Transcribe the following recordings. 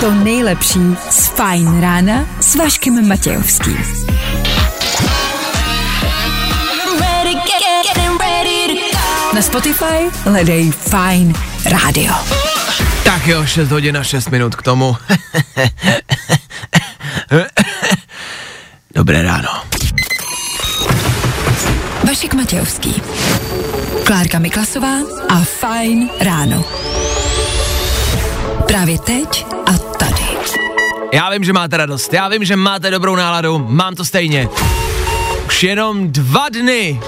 to nejlepší z Fajn rána s Vaškem Matějovským. Na Spotify hledej Fajn rádio. Tak jo, 6 hodin a 6 minut k tomu. Dobré ráno. Vašek Matějovský. Klárka Miklasová a Fajn ráno. Právě teď a tady. Já vím, že máte radost, já vím, že máte dobrou náladu, mám to stejně. Už jenom dva dny.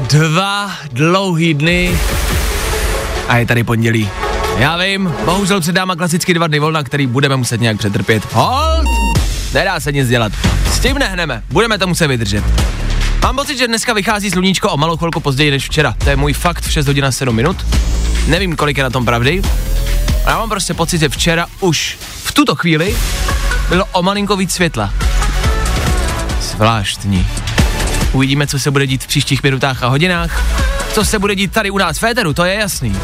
Dva dlouhý dny. A je tady pondělí. Já vím, bohužel před náma klasicky dva dny volna, který budeme muset nějak přetrpět. Hold! Nedá se nic dělat. S tím nehneme, budeme to muset vydržet. Mám pocit, že dneska vychází sluníčko o malou chvilku později než včera. To je můj fakt v 6 hodin a 7 minut. Nevím, kolik je na tom pravdy. A já mám prostě pocit, že včera už v tuto chvíli bylo o malinko víc světla. Zvláštní. Uvidíme, co se bude dít v příštích minutách a hodinách. Co se bude dít tady u nás v Féteru, to je jasný.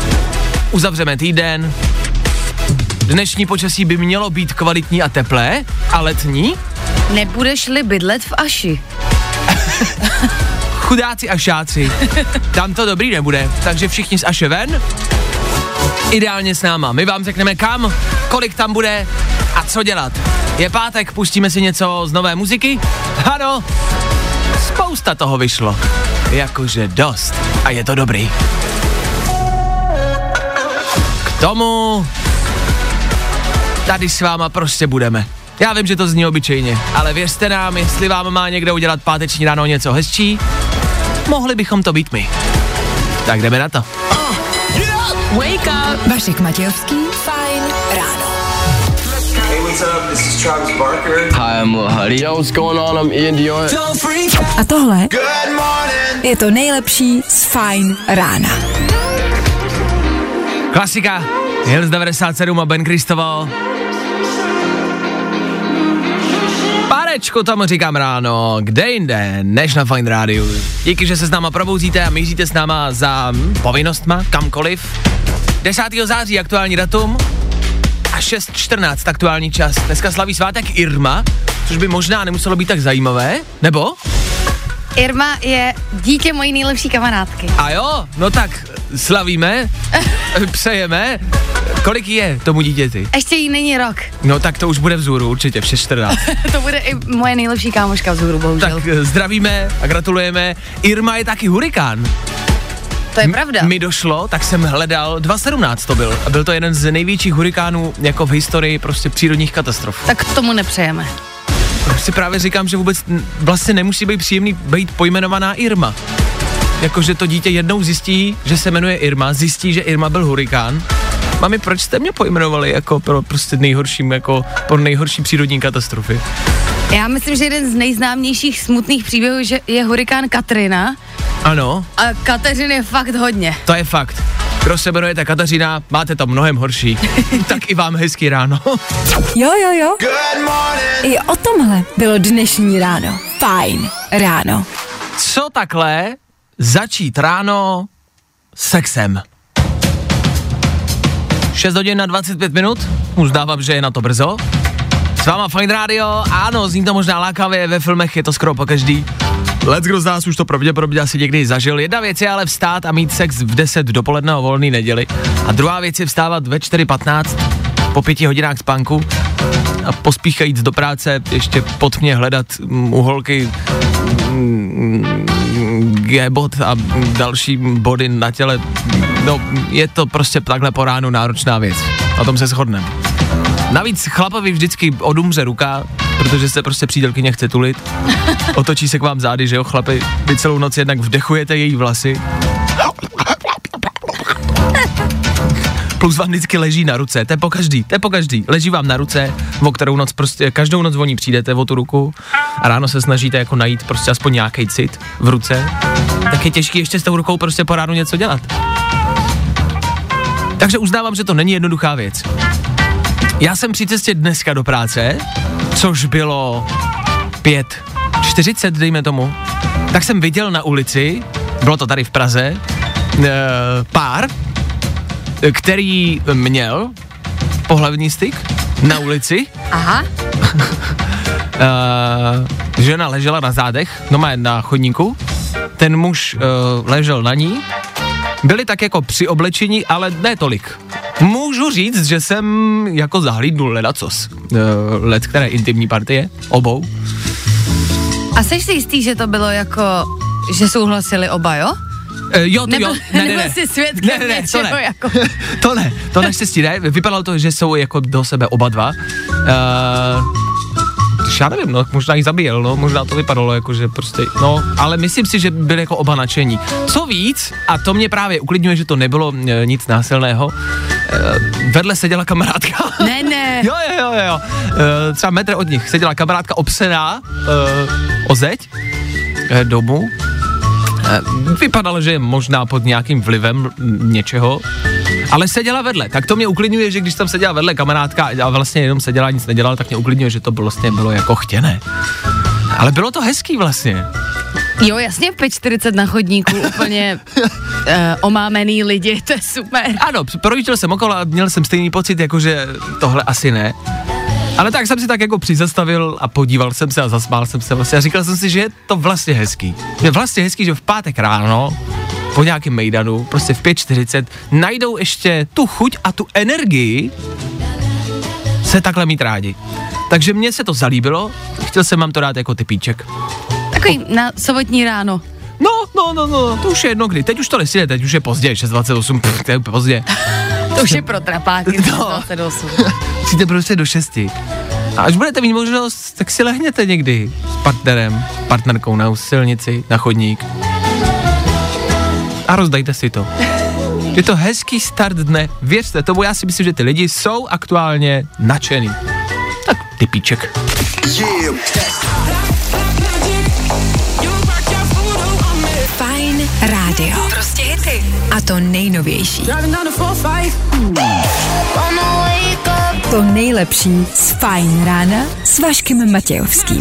Uzavřeme týden. Dnešní počasí by mělo být kvalitní a teplé, a letní Nebudeš-li bydlet v Aši. chudáci a šáci. Tam to dobrý nebude, takže všichni z Aše ven. Ideálně s náma. My vám řekneme kam, kolik tam bude a co dělat. Je pátek, pustíme si něco z nové muziky? Ano, spousta toho vyšlo. Jakože dost. A je to dobrý. K tomu tady s váma prostě budeme. Já vím, že to zní obyčejně, ale věřte nám, jestli vám má někde udělat páteční ráno něco hezčí, mohli bychom to být my. Tak jdeme na to. Wake up! Vašek Matějovský. Fajn ráno. Hey, what's up? This is Travis Barker. Hi, I'm Lil Huddy. Yo, what's going on? I'm Ian Dior. A tohle Good morning. je to nejlepší z Fajn rána. Klasika. Hills 97 a Ben Kristoval. Párečko tam říkám ráno, kde jinde, než na Fine Radio. Díky, že se s náma probouzíte a míříte s náma za povinnostma, kamkoliv. 10. září aktuální datum a 6.14 aktuální čas. Dneska slaví svátek Irma, což by možná nemuselo být tak zajímavé, nebo? Irma je dítě mojí nejlepší kamarádky. A jo, no tak slavíme, přejeme. Kolik je tomu dítěti? Ještě jí není rok. No tak to už bude vzhůru, určitě v 6.14. to bude i moje nejlepší kámoška vzhůru, bohužel. tak eh, zdravíme a gratulujeme. Irma je taky hurikán. to je pravda. Mi došlo, tak jsem hledal, 2017 to byl. A byl to jeden z největších hurikánů jako v historii prostě přírodních katastrof. Tak tomu nepřejeme. Si právě říkám, že vůbec vlastně nemusí být příjemný být pojmenovaná Irma. Jakože to dítě jednou zjistí, že se jmenuje Irma, zjistí, že Irma byl hurikán. Mami, proč jste mě pojmenovali jako pro prostě nejhorším, jako pro nejhorší přírodní katastrofy? Já myslím, že jeden z nejznámějších smutných příběhů že je hurikán Katrina Ano, a Kateřin je fakt hodně. to je fakt. Kdo se jmenujete Kateřina, máte to mnohem horší. tak i vám hezký ráno. Jo, jo, jo. Good morning. I o tomhle bylo dnešní ráno. Fajn ráno. Co takhle začít ráno sexem? 6 hodin na 25 minut, uzdávám, že je na to brzo. S váma Fine Radio, ano, zní to možná lákavě, ve filmech je to skoro po každý. Let's kdo z nás už to pravděpodobně asi někdy zažil. Jedna věc je ale vstát a mít sex v 10 dopoledne o volný neděli. A druhá věc je vstávat ve 4.15 po pěti hodinách spánku a pospíchat jít do práce, ještě pod mě hledat mm, u holky G-bod a další body na těle. No, je to prostě takhle po ránu náročná věc. O tom se shodneme. Navíc chlapovi vždycky odumře ruka, protože se prostě přítelkyně chce tulit. Otočí se k vám zády, že jo, chlapi, vy celou noc jednak vdechujete její vlasy. Plus vám vždycky leží na ruce, to je po každý, to je po každý. Leží vám na ruce, o kterou noc prostě, každou noc voní přijdete o tu ruku a ráno se snažíte jako najít prostě aspoň nějaký cit v ruce, tak je těžký ještě s tou rukou prostě po ránu něco dělat. Takže uznávám, že to není jednoduchá věc. Já jsem při cestě dneska do práce, což bylo 5.40, dejme tomu, tak jsem viděl na ulici bylo to tady v Praze, e, pár, který měl pohlavní styk na ulici, Aha, e, žena ležela na zádech, no má na chodníku, ten muž e, ležel na ní, byli tak jako při oblečení, ale ne tolik. Můžu říct, že jsem jako zahlídnul ledacos. E, led, které intimní partie, obou. a jsi si jistý, že to bylo jako, že souhlasili oba, jo? E, jo, to Nebo, jo, ne, ne, ne. jsi svědkem ne, ne, ne, to ne. jako... to ne, to naštěstí ne. Vypadalo to, že jsou jako do sebe oba dva. Uh, já nevím, no, možná jich zabíjel, no, možná to vypadalo jako, že prostě, no, ale myslím si, že byli jako oba nadšení. Co víc, a to mě právě uklidňuje, že to nebylo e, nic násilného, e, vedle seděla kamarádka. Ne, ne. Jo, jo, jo, jo. E, třeba metr od nich seděla kamarádka obsená e, o zeď e, domů. E, vypadalo, že je možná pod nějakým vlivem něčeho, ale seděla vedle. Tak to mě uklidňuje, že když tam seděla vedle kamarádka a vlastně jenom seděla, nic nedělala, tak mě uklidňuje, že to bylo, vlastně bylo jako chtěné. Ale bylo to hezký vlastně. Jo, jasně, v 5.40 na chodníku úplně uh, omámený lidi, to je super. Ano, projížděl jsem okolo a měl jsem stejný pocit, jako že tohle asi ne. Ale tak jsem si tak jako přizastavil a podíval jsem se a zasmál jsem se vlastně a říkal jsem si, že je to vlastně hezký. Je vlastně hezký, že v pátek ráno po nějakém mejdanu, prostě v 5.40, najdou ještě tu chuť a tu energii se takhle mít rádi. Takže mně se to zalíbilo, chtěl jsem vám to dát jako typíček. Takový na sobotní ráno. No, no, no, no, to už je jedno kdy. Teď už to nesíde, teď už je pozdě, 6.28, pff, to je pozdě. To už je pro trapáky. No. 28. Přijďte prostě do 6. A až budete mít možnost, tak si lehněte někdy s partnerem, partnerkou na silnici, na chodník. A rozdajte si to. Je to hezký start dne, věřte tomu, já si myslím, že ty lidi jsou aktuálně nadšený. Tak typíček. Fajn rádio. Prostě hity. A to nejnovější. To nejlepší z Fajn rána s Vaškem Matějovským.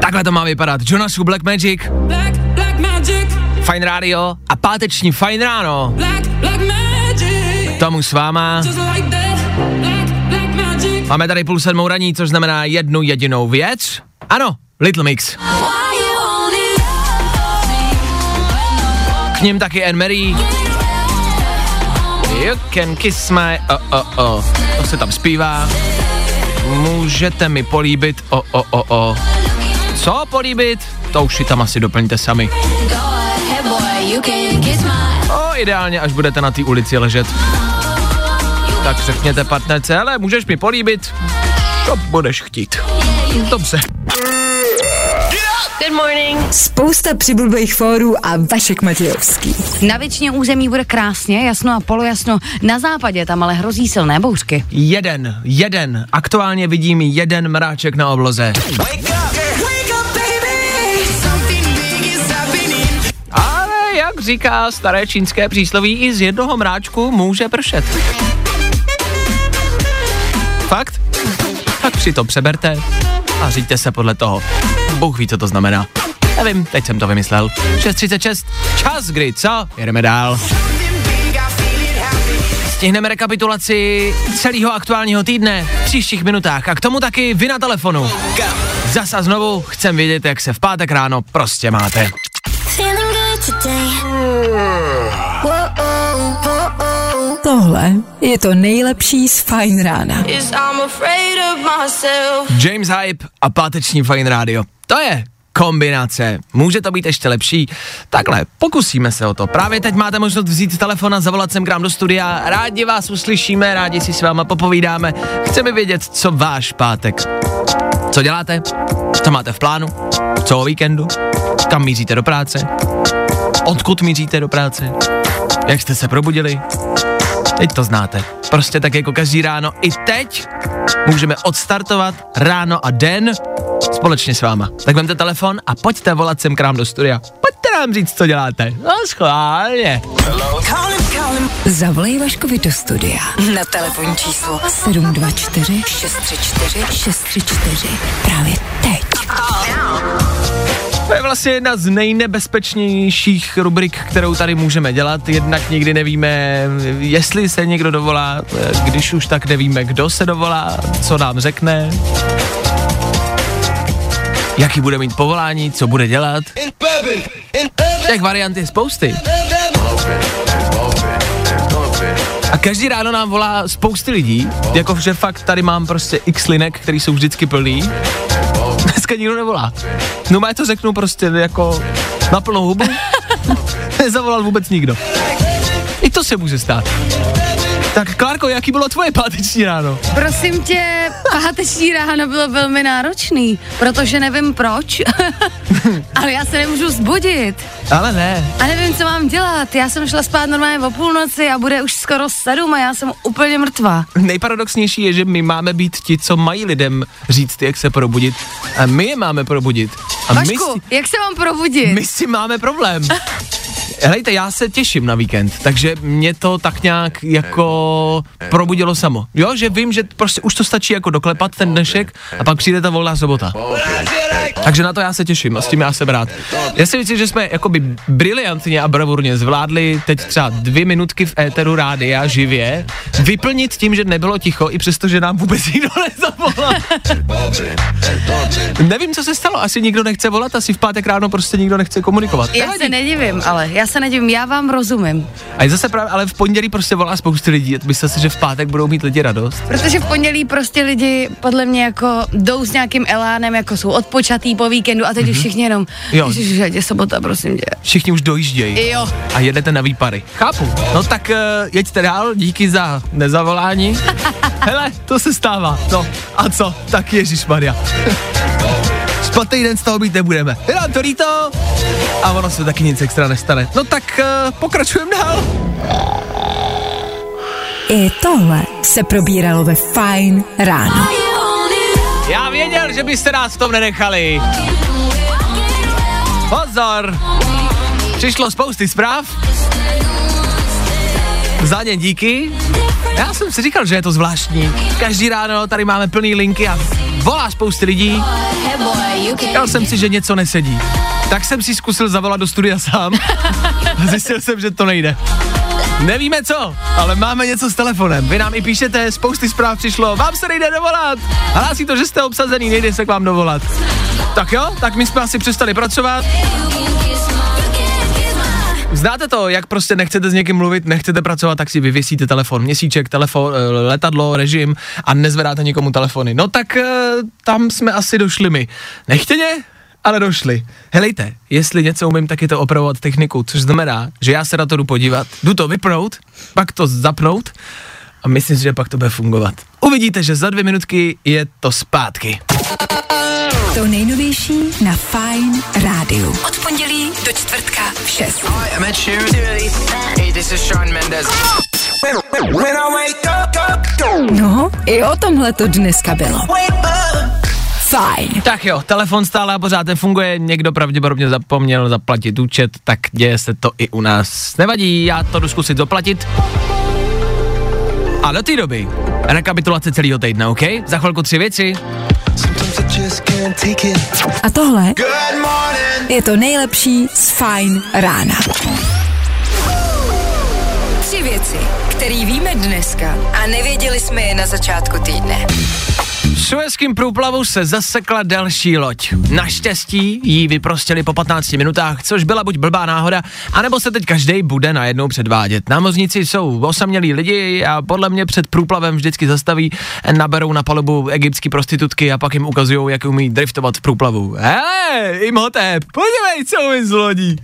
Takhle to má vypadat. Jonasu Black Magic, Black, black magic, Fine Radio a páteční Fine Ráno. black, black magic. Tomu s váma. Just like that. Black, black magic. Máme tady půl sedmou raní, což znamená jednu jedinou věc. Ano, Little Mix. Ním taky Anne Marie. You can kiss my, oh, oh, oh. To se tam zpívá. Můžete mi políbit, oh, oh, oh, oh. Co políbit? To už si tam asi doplňte sami. O, ideálně, až budete na té ulici ležet. Tak řekněte partnerce, ale můžeš mi políbit, co budeš chtít. Dobře. Spousta přibulbých fórů a Vašek Matějovský. Na většině území bude krásně, jasno a polojasno. Na západě tam ale hrozí silné bouřky. Jeden, jeden, aktuálně vidím jeden mráček na obloze. Ale jak říká staré čínské přísloví, i z jednoho mráčku může pršet. Fakt? Tak si to přeberte a říďte se podle toho. Bůh ví, co to znamená. Nevím, teď jsem to vymyslel. 6.36, čas kdy, co? Jedeme dál. Stihneme rekapitulaci celého aktuálního týdne v příštích minutách a k tomu taky vy na telefonu. Zasa znovu chcem vědět, jak se v pátek ráno prostě máte. Feeling good today. Tohle je to nejlepší z Fajn rána. James Hype a páteční Fine Radio. To je kombinace. Může to být ještě lepší? Takhle, pokusíme se o to. Právě teď máte možnost vzít telefon a zavolat sem k nám do studia. Rádi vás uslyšíme, rádi si s váma popovídáme. Chceme vědět, co váš pátek. Co děláte? Co máte v plánu? Co o víkendu? Kam míříte do práce? Odkud míříte do práce? Jak jste se probudili? Teď to znáte. Prostě tak jako každý ráno. I teď můžeme odstartovat ráno a den společně s váma. Tak vemte telefon a pojďte volat sem k nám do studia. Pojďte nám říct, co děláte. No schválně. Zavolej Vaškovi do studia na telefonní číslo 724 634 634 právě teď. To je vlastně jedna z nejnebezpečnějších rubrik, kterou tady můžeme dělat. Jednak nikdy nevíme, jestli se někdo dovolá, když už tak nevíme, kdo se dovolá, co nám řekne, jaký bude mít povolání, co bude dělat. Těch variant je spousty. A každý ráno nám volá spousty lidí, jako že fakt tady mám prostě x linek, který jsou vždycky plný. Dneska nikdo nevolá. No má to řeknu prostě jako na plnou hubu. Nezavolal vůbec nikdo. I to se může stát. Tak Klárko, jaký bylo tvoje páteční ráno? Prosím tě, páteční ráno bylo velmi náročný, protože nevím proč, ale já se nemůžu zbudit Ale ne. a nevím, co mám dělat. Já jsem šla spát normálně o půlnoci a bude už skoro sedm a já jsem úplně mrtvá. Nejparadoxnější je, že my máme být ti, co mají lidem říct, jak se probudit. A my je máme probudit. A my Vašku, si, jak se mám probudit? my si máme problém. Helejte, já se těším na víkend, takže mě to tak nějak jako probudilo samo. Jo, že vím, že prostě už to stačí jako doklepat ten dnešek a pak přijde ta volná sobota. Takže na to já se těším a s tím já jsem rád. Já si myslím, že jsme jakoby briliantně a bravurně zvládli teď třeba dvě minutky v éteru rádia živě vyplnit tím, že nebylo ticho, i přesto, že nám vůbec nikdo nezavolal. Nevím, co se stalo, asi nikdo nechce volat, asi v pátek ráno prostě nikdo nechce komunikovat. Já se nedivím, ale já se nedivím, já vám rozumím. A je zase právě, ale v pondělí prostě volá spousty lidí. Myslíte si, že v pátek budou mít lidi radost? Protože v pondělí prostě lidi podle mě jako jdou s nějakým elánem, jako jsou odpočatý po víkendu a teď už všichni jenom. Jo. Ježiš, je sobota, prosím tě. Všichni už dojíždějí. Jo. A jedete na výpary. Chápu. No tak uh, jeďte dál, díky za nezavolání. Hele, to se stává. No a co? Tak Ježíš Maria. Špatný den z toho být nebudeme. Je nám to líto a ono se taky nic extra nestane. No tak uh, pokračujeme dál. I tohle se probíralo ve Fine ráno. Já věděl, že byste nás v tom nenechali. Pozor! Přišlo spousty zpráv. Za ně díky. Já jsem si říkal, že je to zvláštní. Každý ráno tady máme plný linky a volá spousty lidí. Říkal jsem si, že něco nesedí. Tak jsem si zkusil zavolat do studia sám zjistil jsem, že to nejde. Nevíme co, ale máme něco s telefonem. Vy nám i píšete, spousty zpráv přišlo, vám se nejde dovolat. Hlásí to, že jste obsazený, nejde se k vám dovolat. Tak jo, tak my jsme asi přestali pracovat. Znáte to, jak prostě nechcete s někým mluvit, nechcete pracovat, tak si vyvěsíte telefon, měsíček, telefon, eh, letadlo, režim a nezvedáte nikomu telefony. No tak eh, tam jsme asi došli my. Nechtěně, ale došli. Helejte, jestli něco umím, tak je to opravovat techniku, což znamená, že já se na to jdu podívat, jdu to vypnout, pak to zapnout a myslím si, že pak to bude fungovat. Uvidíte, že za dvě minutky je to zpátky. To nejnovější na Fine rádiu. Od pondělí do čtvrtka v 6. Hi, I'm Ed Sheeran. Hey, this is Sean Mendes. When I wake up, No, i o tomhle to dneska bylo. Fajn. Tak jo, telefon stále a pořád nefunguje, někdo pravděpodobně zapomněl zaplatit účet, tak děje se to i u nás. Nevadí, já to jdu zkusit zaplatit. A do té doby, rekapitulace celého týdne, OK? Za chvilku tři věci. A tohle good morning. je to nejlepší z Fine rána. Tři věci, které víme dneska a nevěděli jsme je na začátku týdne. Suezkým průplavu se zasekla další loď. Naštěstí ji vyprostili po 15 minutách, což byla buď blbá náhoda, anebo se teď každý bude najednou předvádět. Námořníci jsou osamělí lidi a podle mě před průplavem vždycky zastaví, naberou na palubu egyptský prostitutky a pak jim ukazují, jak umí driftovat v průplavu. Hele, Imhotep, podívej, co umím z lodí.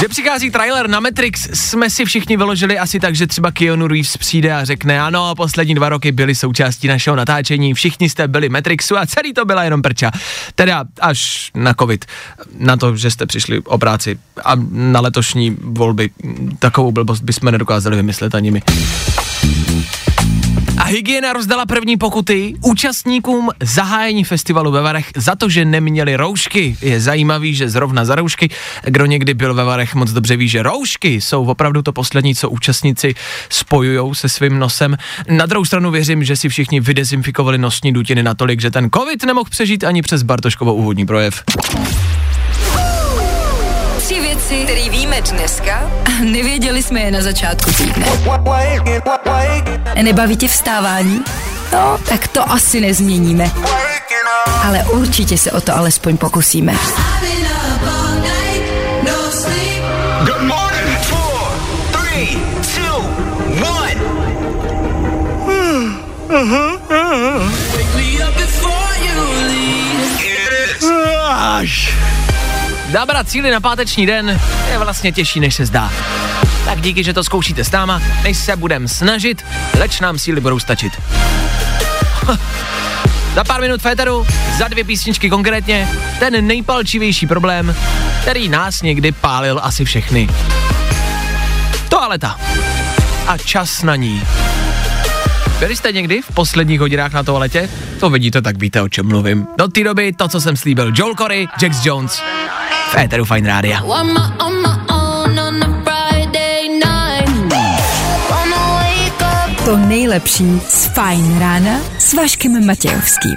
Že přichází trailer na Matrix, jsme si všichni vyložili asi tak, že třeba Keanu Reeves přijde a řekne, ano, poslední dva roky byly součástí našeho natáčení, všichni jste byli Matrixu a celý to byla jenom prča. Teda až na covid, na to, že jste přišli o práci a na letošní volby, takovou blbost bychom nedokázali vymyslet ani my. A hygiena rozdala první pokuty účastníkům zahájení festivalu ve Varech za to, že neměli roušky. Je zajímavý, že zrovna za roušky, kdo někdy byl ve Varech, moc dobře ví, že roušky jsou opravdu to poslední, co účastníci spojují se svým nosem. Na druhou stranu věřím, že si všichni vydezinfikovali nosní dutiny natolik, že ten covid nemohl přežít ani přes Bartoškovo úvodní projev. Tři věci, které víme dneska a nevěděli jsme je na začátku týdne. Nebaví tě vstávání? No, tak to asi nezměníme. Ale určitě se o to alespoň pokusíme. Nabrat síly na páteční den je vlastně těžší, než se zdá. Tak díky, že to zkoušíte s náma, než se budem snažit, leč nám síly budou stačit. za pár minut féteru, za dvě písničky konkrétně, ten nejpalčivější problém, který nás někdy pálil asi všechny. Toaleta. A čas na ní. Byli jste někdy v posledních hodinách na toaletě? To vidíte, tak víte, o čem mluvím. Do té doby to, co jsem slíbil. Joel Corey, Jax Jones. V Fine Rádia. To nejlepší z Fajn rána s Vaškem Matějovským.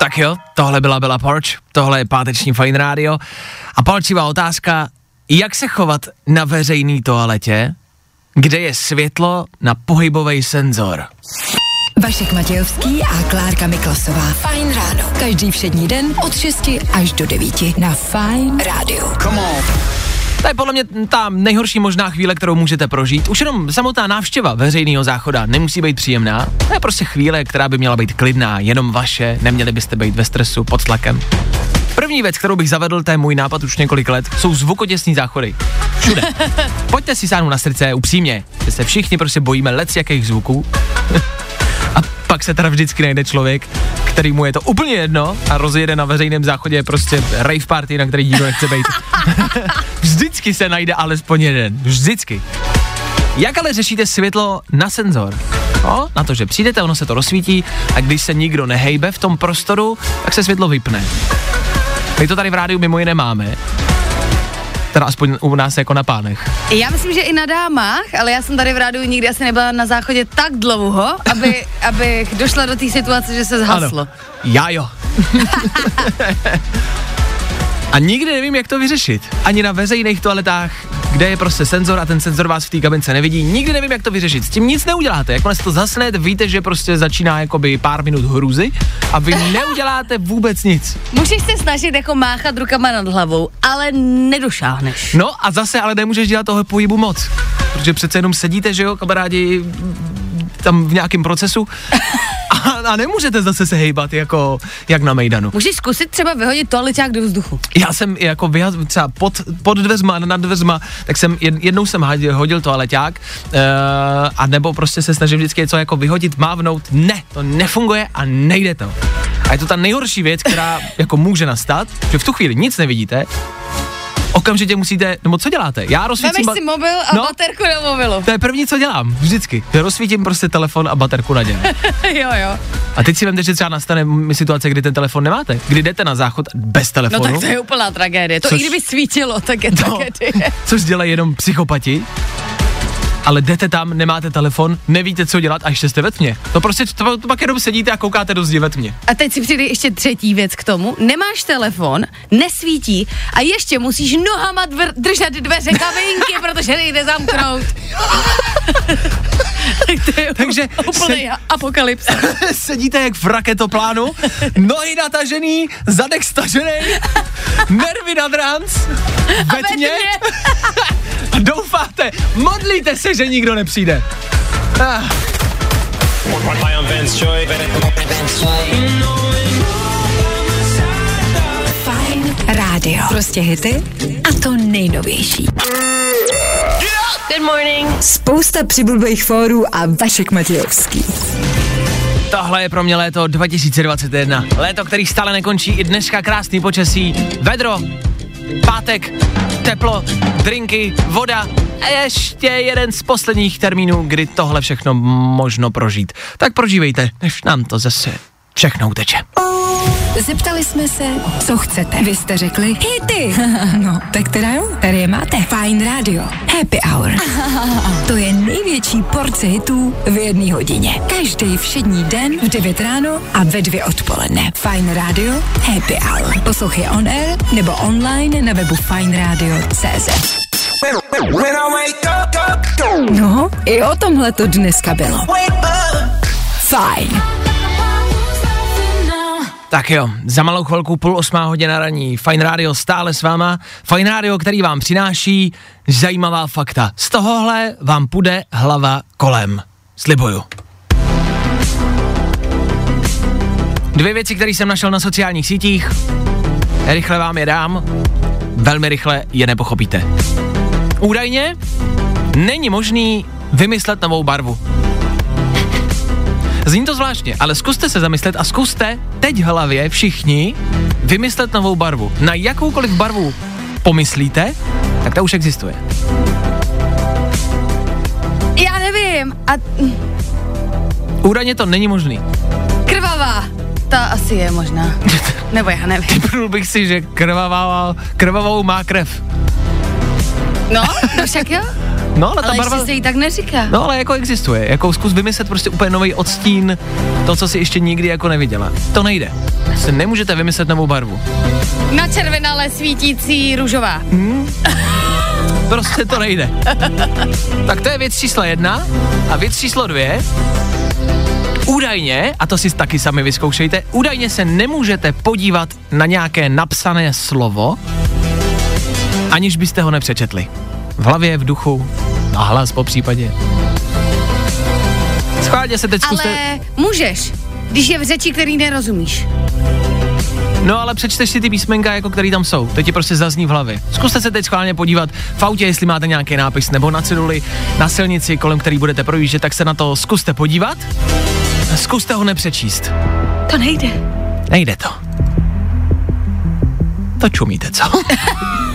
Tak jo, tohle byla Bella Porch, tohle je páteční Fine Rádio. A palčivá otázka, jak se chovat na veřejný toaletě, kde je světlo na pohybový senzor. Vašek Matějovský a Klárka Miklasová. Fajn ráno. Každý všední den od 6 až do 9 na Fajn rádiu. To je podle mě ta nejhorší možná chvíle, kterou můžete prožít. Už jenom samotná návštěva veřejného záchoda nemusí být příjemná. To je prostě chvíle, která by měla být klidná, jenom vaše, neměli byste být ve stresu, pod tlakem. První věc, kterou bych zavedl, to je můj nápad už několik let, jsou zvukoděsní záchody. Všude. Pojďte si sáhnout na srdce, upřímně. že se všichni prostě bojíme lec jakých zvuků. Pak se teda vždycky najde člověk, který mu je to úplně jedno a rozjede na veřejném záchodě prostě rave party, na který nikdo nechce být. vždycky se najde alespoň jeden. Vždycky. Jak ale řešíte světlo na senzor? No, na to, že přijdete, ono se to rozsvítí a když se nikdo nehejbe v tom prostoru, tak se světlo vypne. My to tady v rádiu mimo jiné máme. Teda aspoň u nás jako na pánech. Já myslím, že i na dámách, ale já jsem tady v rádiu nikdy asi nebyla na záchodě tak dlouho, aby, abych došla do té situace, že se zhaslo. Ano. Já jo. a nikdy nevím, jak to vyřešit. Ani na veřejných toaletách, kde je prostě senzor a ten senzor vás v té kabince nevidí. Nikdy nevím, jak to vyřešit. S tím nic neuděláte. Jakmile se to zasnete, víte, že prostě začíná jakoby pár minut hrůzy a vy neuděláte vůbec nic. Můžeš se snažit jako máchat rukama nad hlavou, ale nedošáhneš. No a zase ale nemůžeš dělat toho pohybu moc. Protože přece jenom sedíte, že jo, kamarádi, tam v nějakém procesu a, a nemůžete zase se hejbat jako jak na Mejdanu. Můžeš zkusit třeba vyhodit toaleťák do vzduchu. Já jsem jako vyhaz, třeba pod, pod dveřma, nad dveřma, tak jsem jed, jednou jsem hodil, hodil toaleťák uh, a nebo prostě se snažím vždycky něco jako vyhodit, mávnout. Ne, to nefunguje a nejde to. A je to ta nejhorší věc, která jako může nastat, že v tu chvíli nic nevidíte, okamžitě musíte, nebo co děláte? Já rozsvítím... Vemeš si mobil a No. baterku do mobilu. To je první, co dělám, vždycky. Já rozsvítím prostě telefon a baterku na děl. jo, jo. A teď si vemte, že třeba nastane situace, kdy ten telefon nemáte. Kdy jdete na záchod bez No telefonu. tak to je úplná tragédie. To Což- i kdyby svítilo, tak je No, tragédie. což dělají jenom psychopati. Ale jdete tam, nemáte telefon, nevíte, co dělat a ještě jste ve tmě. To prostě, to, to pak jenom sedíte a koukáte do zdi ve tmě. A teď si přijde ještě třetí věc k tomu. Nemáš telefon, nesvítí a ještě musíš nohama dvr- držet dveře kabinky, protože nejde zamknout. tak to je Takže úplný se- apokalypsa. Sedíte jak v raketoplánu, nohy natažený, zadek stažený, nervy nad ranc, ve tmě. a doufáte, modlíte se, že nikdo nepřijde. Ah. Fajn rádio. Prostě hity a to nejnovější. Good morning. Spousta přibulbých fórů a Vašek Matějovský. Tohle je pro mě léto 2021. Léto, který stále nekončí, i dneska krásný počasí, vedro, pátek, teplo, drinky, voda a ještě jeden z posledních termínů, kdy tohle všechno možno prožít. Tak prožívejte, než nám to zase všechno uteče. Zeptali jsme se, co chcete. Vy jste řekli hity. no, tak teda jo, tady je máte. Fine Radio. Happy Hour. to je největší porce hitů v jedné hodině. Každý všední den v 9 ráno a ve 2 odpoledne. Fine Radio. Happy Hour. Poslouchej on air nebo online na webu fineradio.cz. No, i o tomhle to dneska bylo. Fajn. Tak jo, za malou chvilku půl osmá hodina raní. Fine Radio stále s váma. Fine Radio, který vám přináší zajímavá fakta. Z tohohle vám půjde hlava kolem. Slibuju. Dvě věci, které jsem našel na sociálních sítích. Rychle vám je dám. Velmi rychle je nepochopíte. Údajně není možný vymyslet novou barvu. Zní to zvláštně, ale zkuste se zamyslet a zkuste teď hlavě všichni vymyslet novou barvu. Na jakoukoliv barvu pomyslíte, tak ta už existuje. Já nevím. A Údajně to není možný. krvavá. Ta asi je možná. Nebo já nevím. Typnul bych si, že krvavá, krvavou má krev. No, no však jo. No, ale ta Ale barva... ještě se jí tak neříká. No, ale jako existuje. Jako zkus vymyslet prostě úplně nový odstín, to, co si ještě nikdy jako neviděla. To nejde. Se nemůžete vymyslet novou barvu. Na červenale svítící růžová. Prostě to nejde. tak to je věc číslo jedna. A věc číslo dvě. Údajně, a to si taky sami vyzkoušejte, údajně se nemůžete podívat na nějaké napsané slovo, aniž byste ho nepřečetli. V hlavě, v duchu, na hlas po případě. Schválně se teď zkuste... Ale můžeš, když je v řeči, který nerozumíš. No ale přečteš si ty písmenka, jako který tam jsou. To ti prostě zazní v hlavě. Zkuste se teď schválně podívat v autě, jestli máte nějaký nápis, nebo na ceduli, na silnici, kolem který budete projíždět, tak se na to zkuste podívat. A Zkuste ho nepřečíst. To nejde. Nejde to. To čumíte, co?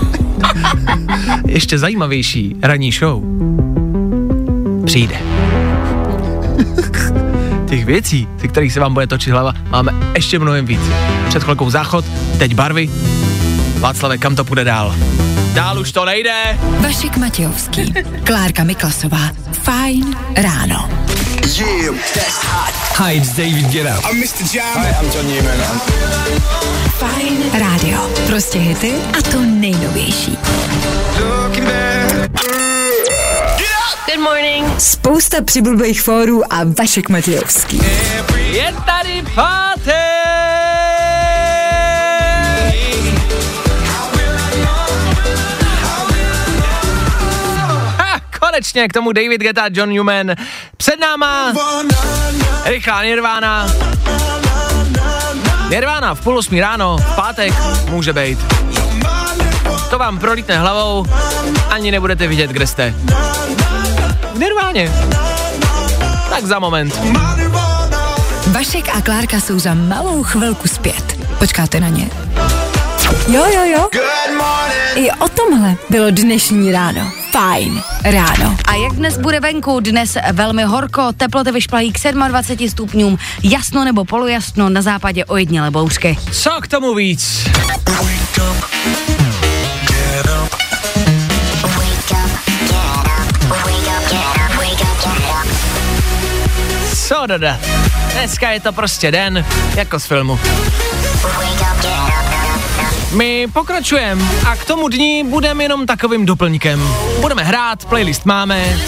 Ještě zajímavější ranní show přijde. Těch věcí, ze kterých se vám bude točit hlava, máme ještě mnohem víc. Před chvilkou záchod, teď barvy. Václave, kam to půjde dál? Dál už to nejde. Vašek Matějovský, Klárka Miklasová. Fajn ráno. yeah. Hi, it's David Guetta. I'm Mr. Jam. Hi, I'm John Newman. Fajn rádio. Prostě hity a to nejnovější. Good morning. Spousta přibulbých fórů a Vašek Matějovský. Je tady pátek! Ha, konečně k tomu David Guetta, John Newman. Před náma rychlá Nirvana. Nirvana v půl osmí ráno, v pátek, může být. To vám prolítne hlavou, ani nebudete vidět, kde jste. V Nirváně. Tak za moment. Vašek a Klárka jsou za malou chvilku zpět. Počkáte na ně? Jo, jo, jo. Good. I o tomhle bylo dnešní ráno. Fajn ráno. A jak dnes bude venku? Dnes velmi horko, teploty vyšplají k 27 stupňům, jasno nebo polojasno, na západě ojedinělé bouřky. Co k tomu víc? Co dodat? Dneska je to prostě den, jako z filmu. My pokračujeme a k tomu dní budeme jenom takovým doplňkem. Budeme hrát, playlist máme,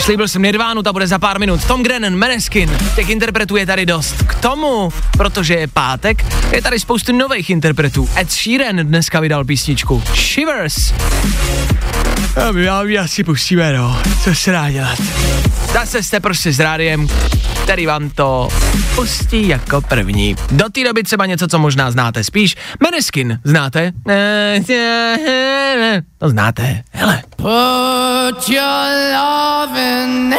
Slíbil jsem Nirvánu, ta bude za pár minut. Tom Grennan, Meneskin, těch interpretů je tady dost. K tomu, protože je pátek, je tady spoustu nových interpretů. Ed Sheeran dneska vydal písničku Shivers. A my vám ji asi pustíme, no. Co se dá dělat? Zase jste prostě s rádiem, který vám to pustí jako první. Do té doby třeba něco, co možná znáte spíš. Meneskin, znáte? To znáte, hele. Put your loving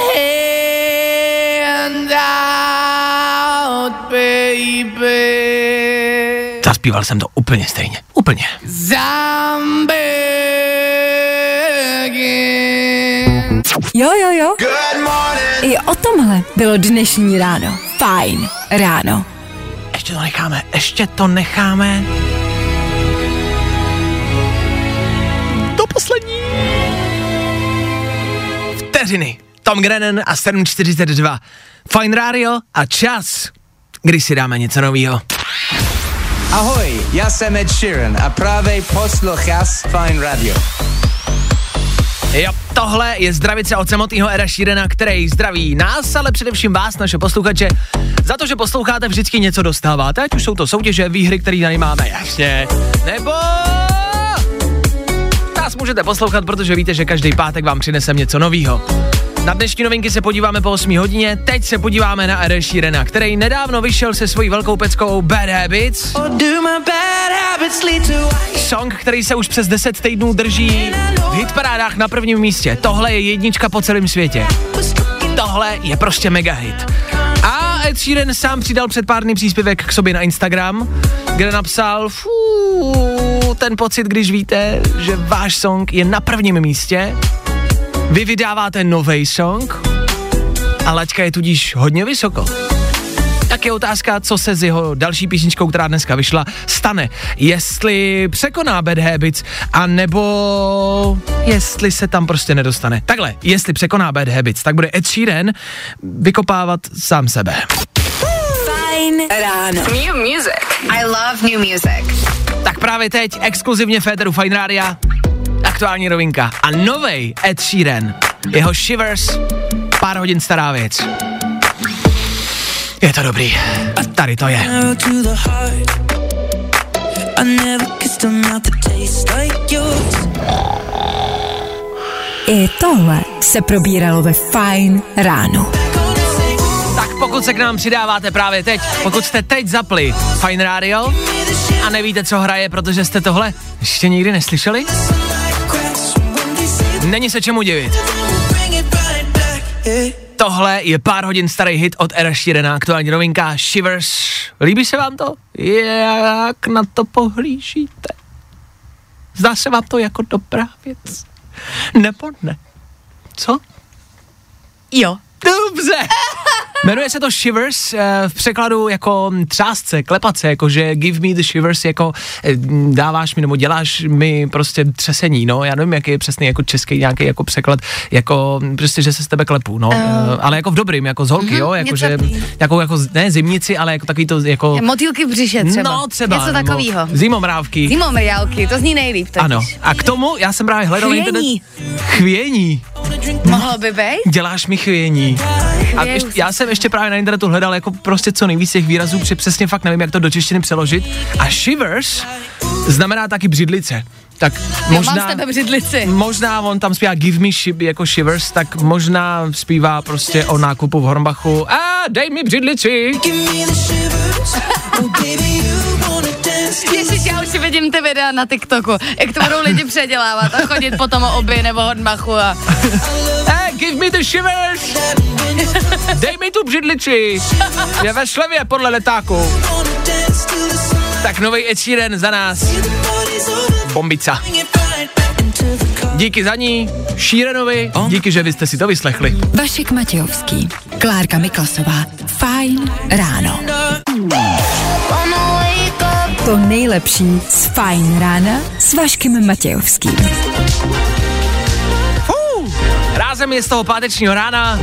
hand out, baby. Zaspíval jsem to úplně stejně. Úplně. Zombie. Jo, jo, jo. Good morning. I o tomhle bylo dnešní ráno. Fajn ráno. Ještě to necháme, ještě to necháme. To poslední. Vteřiny. Tom Grennan a 742. Fine Radio a čas, kdy si dáme něco novýho. Ahoj, já jsem Ed Sheeran a právě poslouchás Fine Radio. Jo, tohle je zdravice od samotného Era Sheerana, který zdraví nás, ale především vás, naše posluchače, za to, že posloucháte vždycky něco dostáváte, ať už jsou to soutěže, výhry, které tady máme, jasně, nebo nás můžete poslouchat, protože víte, že každý pátek vám přinesem něco novýho. Na dnešní novinky se podíváme po 8 hodině, teď se podíváme na Ed Sheerana, který nedávno vyšel se svojí velkou peckou Bad Habits. Song, který se už přes 10 týdnů drží v hitparádách na prvním místě. Tohle je jednička po celém světě. Tohle je prostě mega hit. A Ed Sheeran sám přidal před pár dny příspěvek k sobě na Instagram, kde napsal, fú, ten pocit, když víte, že váš song je na prvním místě, vy vydáváte nový song a laťka je tudíž hodně vysoko. Tak je otázka, co se s jeho další písničkou, která dneska vyšla, stane. Jestli překoná Bad Habits, a nebo jestli se tam prostě nedostane. Takhle, jestli překoná Bad Habits, tak bude Ed Sheeran vykopávat sám sebe. Fajn ráno. New music. I love new music. Tak právě teď, exkluzivně Féteru Fine Rádia, aktuální rovinka. A novej Ed Sheeran, jeho Shivers, pár hodin stará věc. Je to dobrý. A tady to je. I tohle se probíralo ve Fajn ráno. Tak pokud se k nám přidáváte právě teď, pokud jste teď zapli Fine Radio a nevíte, co hraje, protože jste tohle ještě nikdy neslyšeli, není se čemu divit. Tohle je pár hodin starý hit od Era Sheerana, aktuální novinka Shivers. Líbí se vám to? Jak na to pohlížíte? Zdá se vám to jako dobrá věc? Nebo ne? Co? Jo. Dobře. Jmenuje se to Shivers, eh, v překladu jako třásce, klepace, jakože give me the shivers, jako eh, dáváš mi nebo děláš mi prostě třesení, no, já nevím, jaký je přesný jako český nějaký jako překlad, jako prostě, že se z tebe klepu, no, uh, ale jako v dobrým, jako z holky, mhm, jo, jakože, něco- jako, jako, ne zimnici, ale jako takový to, jako, Motýlky v břiše třeba. no třeba, Něco takového. Zimomrávky. Zimomriálky, to zní nejlíp totiž. Ano, a k tomu já jsem právě hledal Chvění. internet. Chvění. Mohlo by být? Děláš mi chvění. A Chvěju ještě, se. já jsem ještě právě na internetu hledal jako prostě co nejvíc těch výrazů, protože přesně fakt nevím, jak to do češtiny přeložit. A shivers znamená taky břidlice. Tak Jo, mám z možná, tebe břidlici. možná on tam zpívá Give me shib jako shivers, tak možná zpívá prostě o nákupu v Hornbachu. A dej mi břidlici. Ježiš, já už si vidím ty videa na TikToku, jak to budou lidi předělávat a chodit potom o oby nebo hodmachu a give me the shivers. Dej mi tu břidlici. Je ve slevě podle letáku. Tak nový Ed Sheeran za nás. Bombica. Díky za ní, Sheeranovi, díky, že vy jste si to vyslechli. Vašek Matějovský, Klárka Miklasová. Fajn ráno. To nejlepší z Fajn rána s Vaškem Matějovským. Rázem je z toho pátečního rána.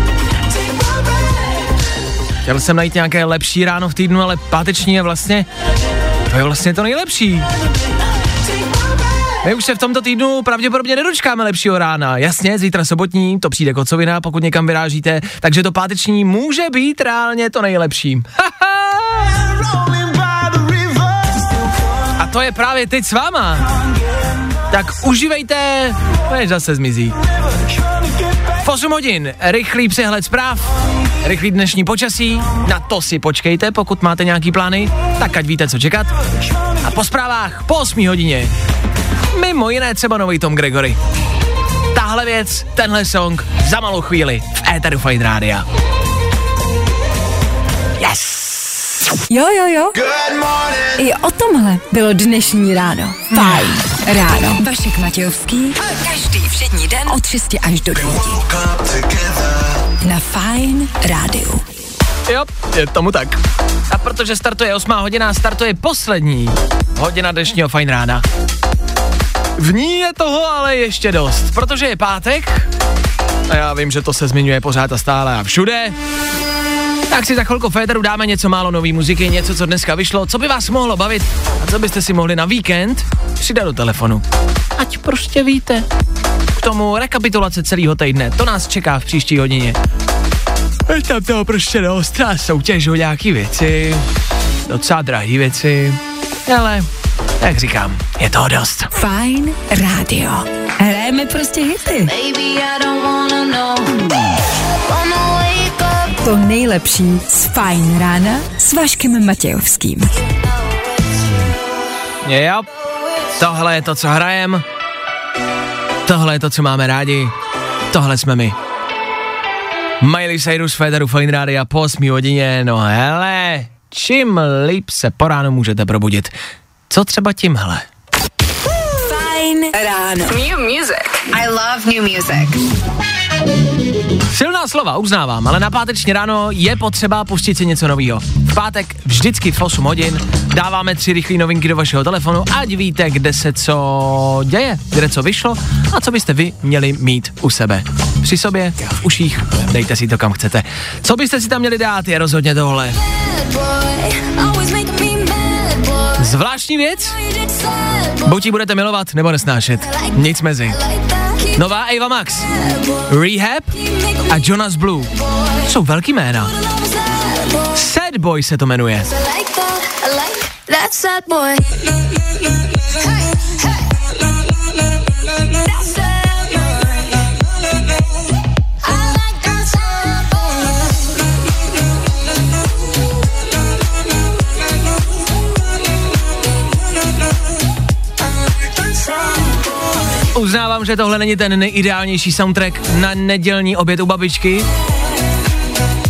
Chtěl jsem najít nějaké lepší ráno v týdnu, ale páteční je vlastně, to je vlastně to nejlepší. My už se v tomto týdnu pravděpodobně nedočkáme lepšího rána. Jasně, zítra sobotní, to přijde kocovina, pokud někam vyrážíte, takže to páteční může být reálně to nejlepší. A to je právě teď s váma. Tak užívejte, než zase zmizí. V 8 hodin rychlý přehled zpráv, rychlý dnešní počasí, na to si počkejte, pokud máte nějaký plány, tak ať víte, co čekat. A po zprávách po 8 hodině, mimo jiné třeba nový Tom Gregory. Tahle věc, tenhle song, za malou chvíli v éteru Fine Rádia. Yes! Jo, jo, jo. Good morning. I o tomhle bylo dnešní ráno. Fajn ráno. Vašek Matějovský. Každý Každý den od 6 až do 9. Na Fine Rádiu. Jo, je tomu tak. A protože startuje 8 hodina, startuje poslední hodina dnešního fajn rána. V ní je toho ale ještě dost, protože je pátek a já vím, že to se zmiňuje pořád a stále a všude. Tak si za chvilku Féteru dáme něco málo nový muziky, něco, co dneska vyšlo, co by vás mohlo bavit a co byste si mohli na víkend přidat do telefonu. Ať prostě víte. K tomu rekapitulace celého týdne, to nás čeká v příští hodině. Je tam toho prostě a soutěž o nějaký věci, docela drahý věci, ale jak říkám, je toho dost. Fine Radio. Hrajeme prostě hity. Baby, I don't wanna know. Wanna wake up. To nejlepší z Fine Rána s Vaškem Matějovským. Jo, tohle je to, co hrajem, tohle je to, co máme rádi, tohle jsme my. Miley Cyrus, Federu, Fine Radio po 8 hodině, no hele, čím líp se po ránu můžete probudit. Co třeba tímhle? Fine Ráno. New music. I love new music. Silná slova, uznávám, ale na páteční ráno je potřeba pustit si něco nového. V pátek vždycky v 8 hodin dáváme tři rychlé novinky do vašeho telefonu, ať víte, kde se co děje, kde co vyšlo a co byste vy měli mít u sebe. Při sobě, v uších, dejte si to kam chcete. Co byste si tam měli dát, je rozhodně tohle. Zvláštní věc, buď ji budete milovat, nebo nesnášet. Nic mezi. Nová Ava Max. Rehab a Jonas Blue. Jsou velký jména. sad boy. Se to jmenuje. Uznávám, že tohle není ten nejideálnější soundtrack na nedělní oběd u babičky.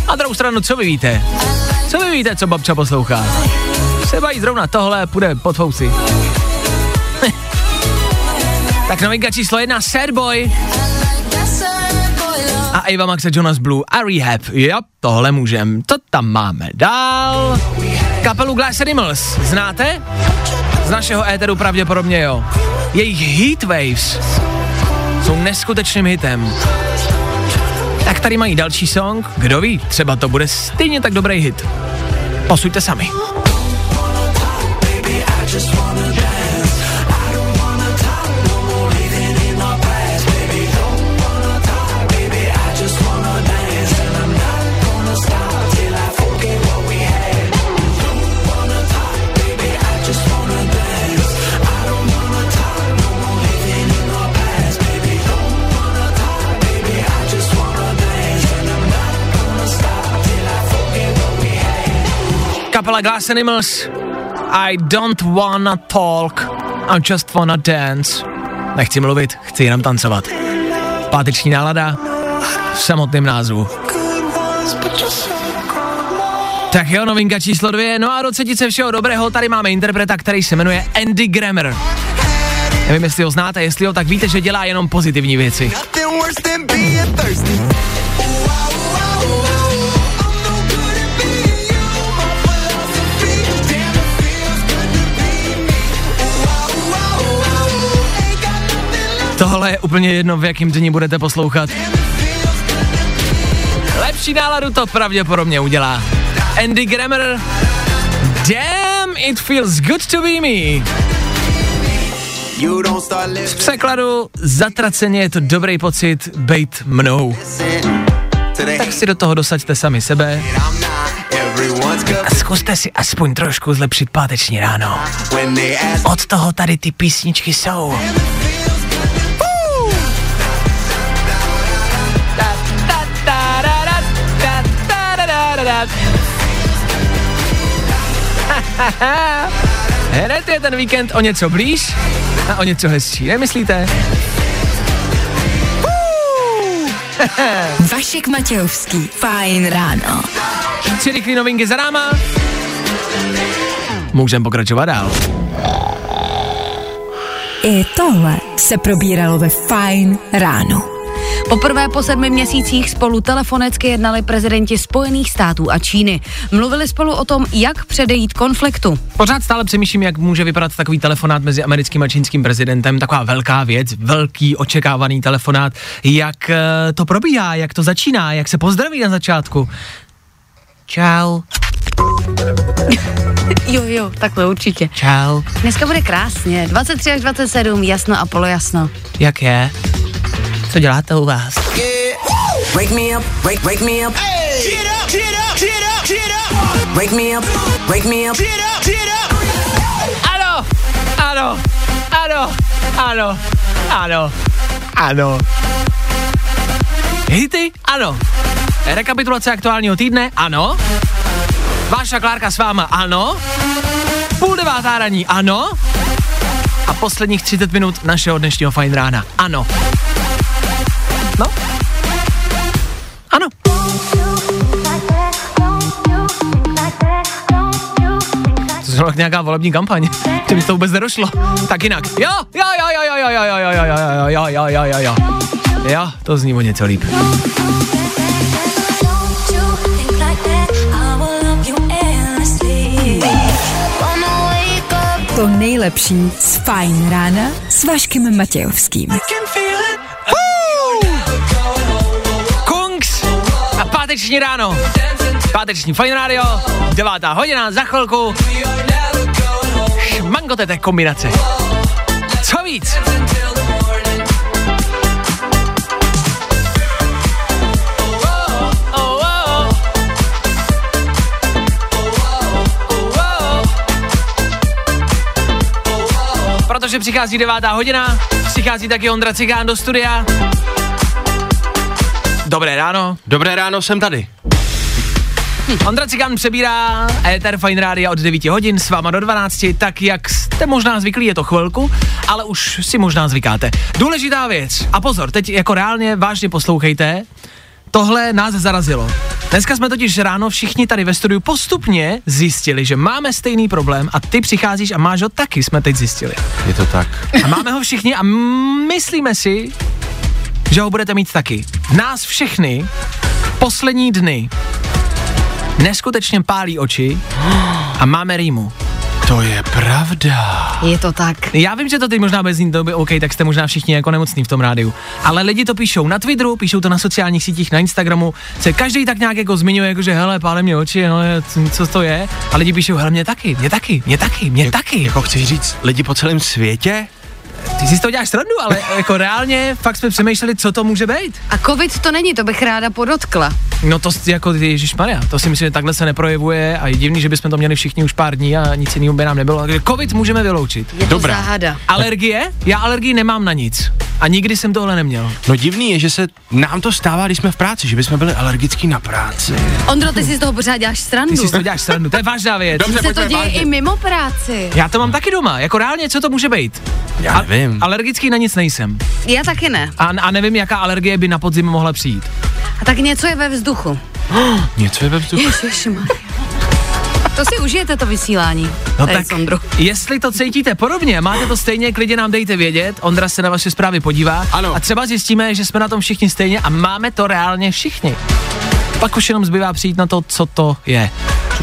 A druhou stranu, co vy víte? Co vy víte, co babča poslouchá? Třeba jí zrovna tohle půjde pod fousy. tak novinka číslo jedna, Sad Boy a Ava Max a Jonas Blue a Rehab. Jo, tohle můžem. To tam máme dál. Kapelu Glass Animals, znáte? Z našeho éteru pravděpodobně jo. Jejich Heatwaves jsou neskutečným hitem. Tak tady mají další song, kdo ví, třeba to bude stejně tak dobrý hit. Posuďte sami. Kapela Glass Animals. I don't wanna talk, I just wanna dance. Nechci mluvit, chci jenom tancovat. Páteční nálada v samotném názvu. Tak jo, novinka číslo dvě. No a do třetice všeho dobrého tady máme interpreta, který se jmenuje Andy Grammer. Nevím, jestli ho znáte, jestli ho, tak víte, že dělá jenom pozitivní věci. Úplně jedno, v jakém dni budete poslouchat. Lepší náladu to pravděpodobně udělá. Andy Grammer, Damn, it feels good to be me. Z překladu zatraceně je to dobrý pocit být mnou. Tak si do toho dosaďte sami sebe a zkuste si aspoň trošku zlepšit páteční ráno. Od toho tady ty písničky jsou. Hned je ten víkend o něco blíž a o něco hezčí, nemyslíte? Vašek Matějovský. Fajn ráno. Tři rychlé novinky za náma. Můžeme pokračovat dál. I tohle se probíralo ve Fine ráno. Poprvé po sedmi měsících spolu telefonicky jednali prezidenti Spojených států a Číny. Mluvili spolu o tom, jak předejít konfliktu. Pořád stále přemýšlím, jak může vypadat takový telefonát mezi americkým a čínským prezidentem. Taková velká věc, velký očekávaný telefonát. Jak eh, to probíhá, jak to začíná, jak se pozdraví na začátku. Čau, Jo, jo, takhle určitě. čau, Dneska bude krásně. 23 až 27, jasno a polojasno. jak je? Co děláte u vás? Wake me up, wake, wake me up. Get up, get up, get up, get up. Wake me up, wake me up. Get up, get up. Ano, ano, ano, ano, ano, ano. Hity? Ano. Rekapitulace aktuálního týdne? Ano. Váša Klárka s váma? Ano. Půl devátá raní? Ano. A posledních 30 minut našeho dnešního fajn rána? Ano. No. Ano. To znělo jak nějaká volební kampaň. Mi to vůbec nedošlo. Tak jinak. Jo, jo, jo, jo, jo, jo, jo, jo, jo, jo, jo, jo, jo, jo, jo. Jo, to zní o něco líp. To nejlepší z Fine rána s Vaškem Matějovským. Páteční ráno. Páteční Fine Radio, devátá hodina, za chvilku. Šmangotete kombinace. Co víc? Protože přichází devátá hodina, přichází taky Ondra Cigán do studia. Dobré ráno. Dobré ráno, jsem tady. Ondra Cikán přebírá Ether Fine Radio od 9 hodin s váma do 12, tak jak jste možná zvyklí, je to chvilku, ale už si možná zvykáte. Důležitá věc, a pozor, teď jako reálně vážně poslouchejte, tohle nás zarazilo. Dneska jsme totiž ráno všichni tady ve studiu postupně zjistili, že máme stejný problém a ty přicházíš a máš ho taky, jsme teď zjistili. Je to tak. A máme ho všichni a myslíme si, že ho budete mít taky. Nás všechny poslední dny neskutečně pálí oči a máme rýmu. To je pravda. Je to tak. Já vím, že to teď možná bez ní doby, OK, tak jste možná všichni jako nemocní v tom rádiu. Ale lidi to píšou na Twitteru, píšou to na sociálních sítích, na Instagramu, se každý tak nějak jako zmiňuje, jako že hele, pále mě oči, hele, c- co to je? A lidi píšou, hele, mě taky, mě taky, mě taky, mě taky. Jako chceš říct, lidi po celém světě? Ty si toho děláš srandu, ale jako reálně fakt jsme přemýšleli, co to může být. A covid to není, to bych ráda podotkla. No to jako Ježíš Maria, to si myslím, že takhle se neprojevuje a je divný, že bychom to měli všichni už pár dní a nic jiného by nám nebylo. Takže Covid můžeme vyloučit. Je Dobrá. to záhada. Alergie? Já alergii nemám na nic. A nikdy jsem tohle neměl. No divný je, že se nám to stává, když jsme v práci, že bychom byli alergický na práci. Ondro, ty si z toho pořád děláš srandu. Ty si z toho děláš srandu, to je vážná věc. Dobře, se to děje vážně. i mimo práci. Já to mám taky doma, jako reálně, co to může být? Já nevím. Alergický na nic nejsem. Já taky ne. A, a nevím, jaká alergie by na podzim mohla přijít. A tak něco je ve vzduchu. Něco je ve vzduchu. Ježišmarja. To si užijete to vysílání. No Tady tak, s Ondrou. jestli to cítíte podobně, máte to stejně, klidně nám dejte vědět, Ondra se na vaše zprávy podívá Ano. a třeba zjistíme, že jsme na tom všichni stejně a máme to reálně všichni. Pak už jenom zbývá přijít na to, co to je,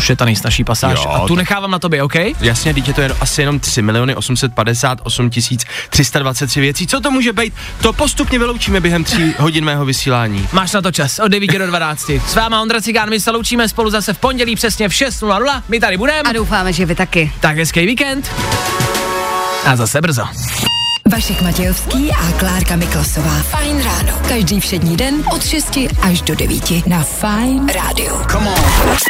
což je ta nejsnažší pasáž. Jo, a tu tak- nechávám na tobě, OK? Jasně, dítě to je asi jenom 3 miliony 858 tisíc 323 věcí. Co to může být? To postupně vyloučíme během 3 hodin mého vysílání. Máš na to čas, od 9 do 12. S váma Ondra Cigán, my se loučíme spolu zase v pondělí přesně v 6.00. My tady budeme. A doufáme, že vy taky. Tak hezký víkend. A zase brzo. Vašek Matějovský a Klárka Miklasová. Fajn ráno. Každý všední den od 6 až do 9 na Fajn rádiu. Getting loud